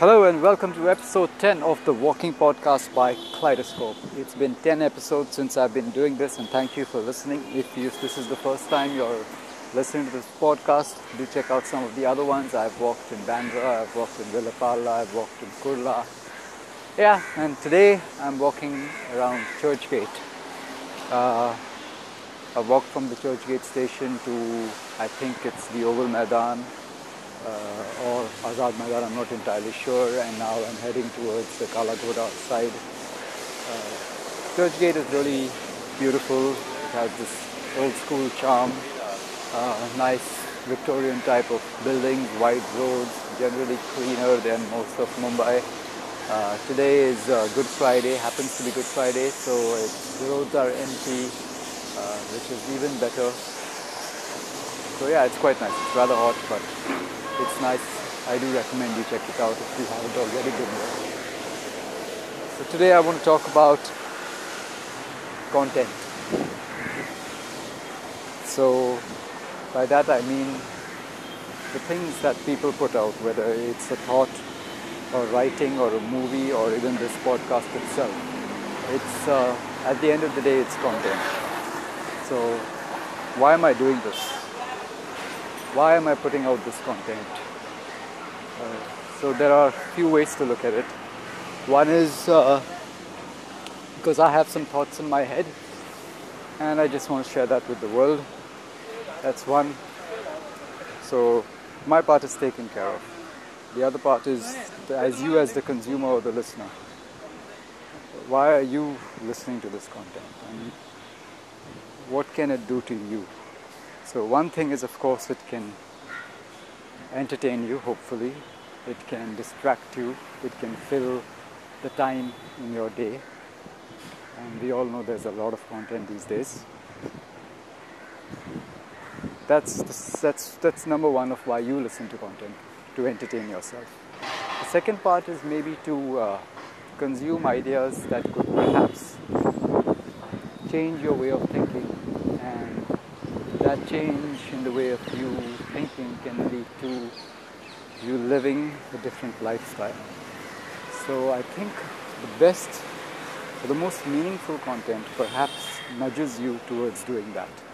Hello and welcome to episode 10 of the Walking Podcast by Kaleidoscope. It's been 10 episodes since I've been doing this, and thank you for listening. If this is the first time you're listening to this podcast, do check out some of the other ones. I've walked in Bandra, I've walked in Vile Parle, I've walked in Kurla. Yeah, and today I'm walking around Churchgate. Uh, I walked from the Churchgate station to, I think it's the Oval Maidan uh, or Azad Maidan, I'm not entirely sure. And now I'm heading towards the Kala Ghoda side. Uh, Churchgate is really beautiful. It has this old school charm, uh, nice Victorian type of buildings, wide roads, generally cleaner than most of Mumbai. Uh, today is uh, Good Friday, happens to be Good Friday, so the roads are empty, uh, which is even better. So yeah, it's quite nice. It's rather hot, but it's nice. I do recommend you check it out if you haven't already been there. So today I want to talk about content. So by that I mean the things that people put out, whether it's a thought or writing or a movie or even this podcast itself. It's uh, at the end of the day, it's content. So why am I doing this? Why am I putting out this content? Uh, so there are a few ways to look at it. One is uh, because I have some thoughts in my head and I just want to share that with the world. That's one. So my part is taken care of. The other part is as you as the consumer or the listener. Why are you listening to this content? And what can it do to you? So one thing is of course it can entertain you hopefully. It can distract you. It can fill the time in your day. And we all know there's a lot of content these days that's that's that's number one of why you listen to content to entertain yourself the second part is maybe to uh, consume ideas that could perhaps change your way of thinking that change in the way of you thinking can lead to you living a different lifestyle so i think the best the most meaningful content perhaps nudges you towards doing that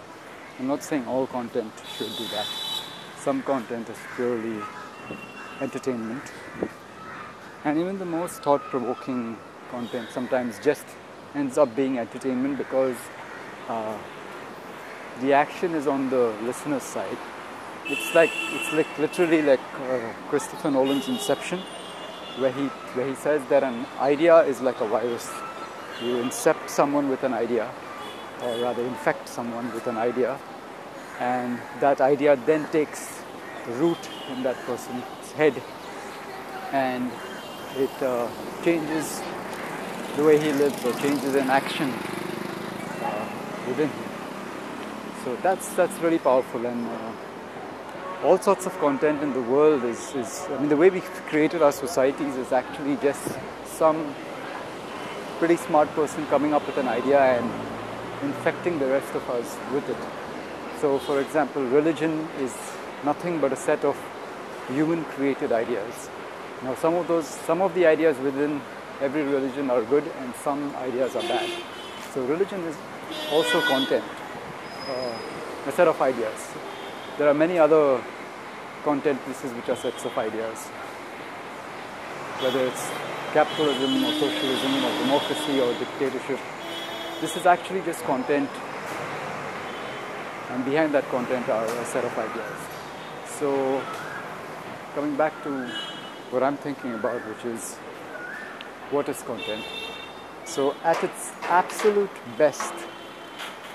I'm not saying all content should do that. Some content is purely entertainment. And even the most thought provoking content sometimes just ends up being entertainment because uh, the action is on the listener's side. It's like it's like literally like uh, Christopher Nolan's Inception, where he where he says that an idea is like a virus. You incept someone with an idea, or rather infect someone with an idea, and that idea then takes root in that person's head and it uh, changes the way he lives or changes an action uh, within him. So that's that's really powerful and uh, all sorts of content in the world is, is I mean the way we've created our societies is actually just some pretty smart person coming up with an idea and infecting the rest of us with it. So, for example, religion is nothing but a set of human created ideas. Now, some of those, some of the ideas within every religion are good, and some ideas are bad. So, religion is also content, Uh, a set of ideas. There are many other content pieces which are sets of ideas, whether it's capitalism or socialism or democracy or dictatorship. This is actually just content, and behind that content are a set of ideas. So, coming back to what I'm thinking about, which is what is content. So, at its absolute best,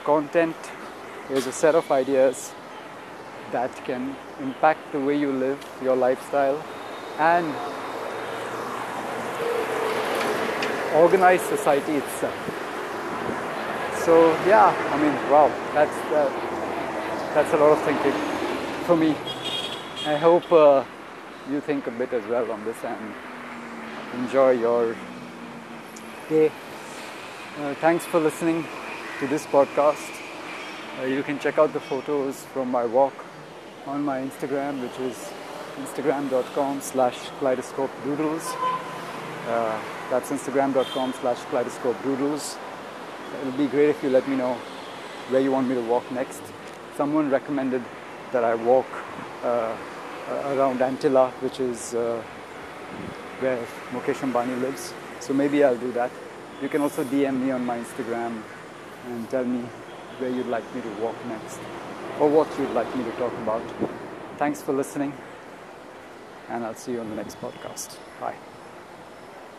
content is a set of ideas that can impact the way you live, your lifestyle, and organize society itself. So yeah, I mean, wow, that's uh, that's a lot of thinking for me. I hope uh, you think a bit as well on this and enjoy your day. Uh, thanks for listening to this podcast. Uh, you can check out the photos from my walk on my Instagram, which is instagram.com slash kaleidoscope doodles. Uh, that's instagram.com slash kaleidoscope doodles. It would be great if you let me know where you want me to walk next. Someone recommended that I walk uh, around Antilia, which is uh, where Mukesh Ambani lives. So maybe I'll do that. You can also DM me on my Instagram and tell me where you'd like me to walk next or what you'd like me to talk about. Thanks for listening, and I'll see you on the next podcast. Bye.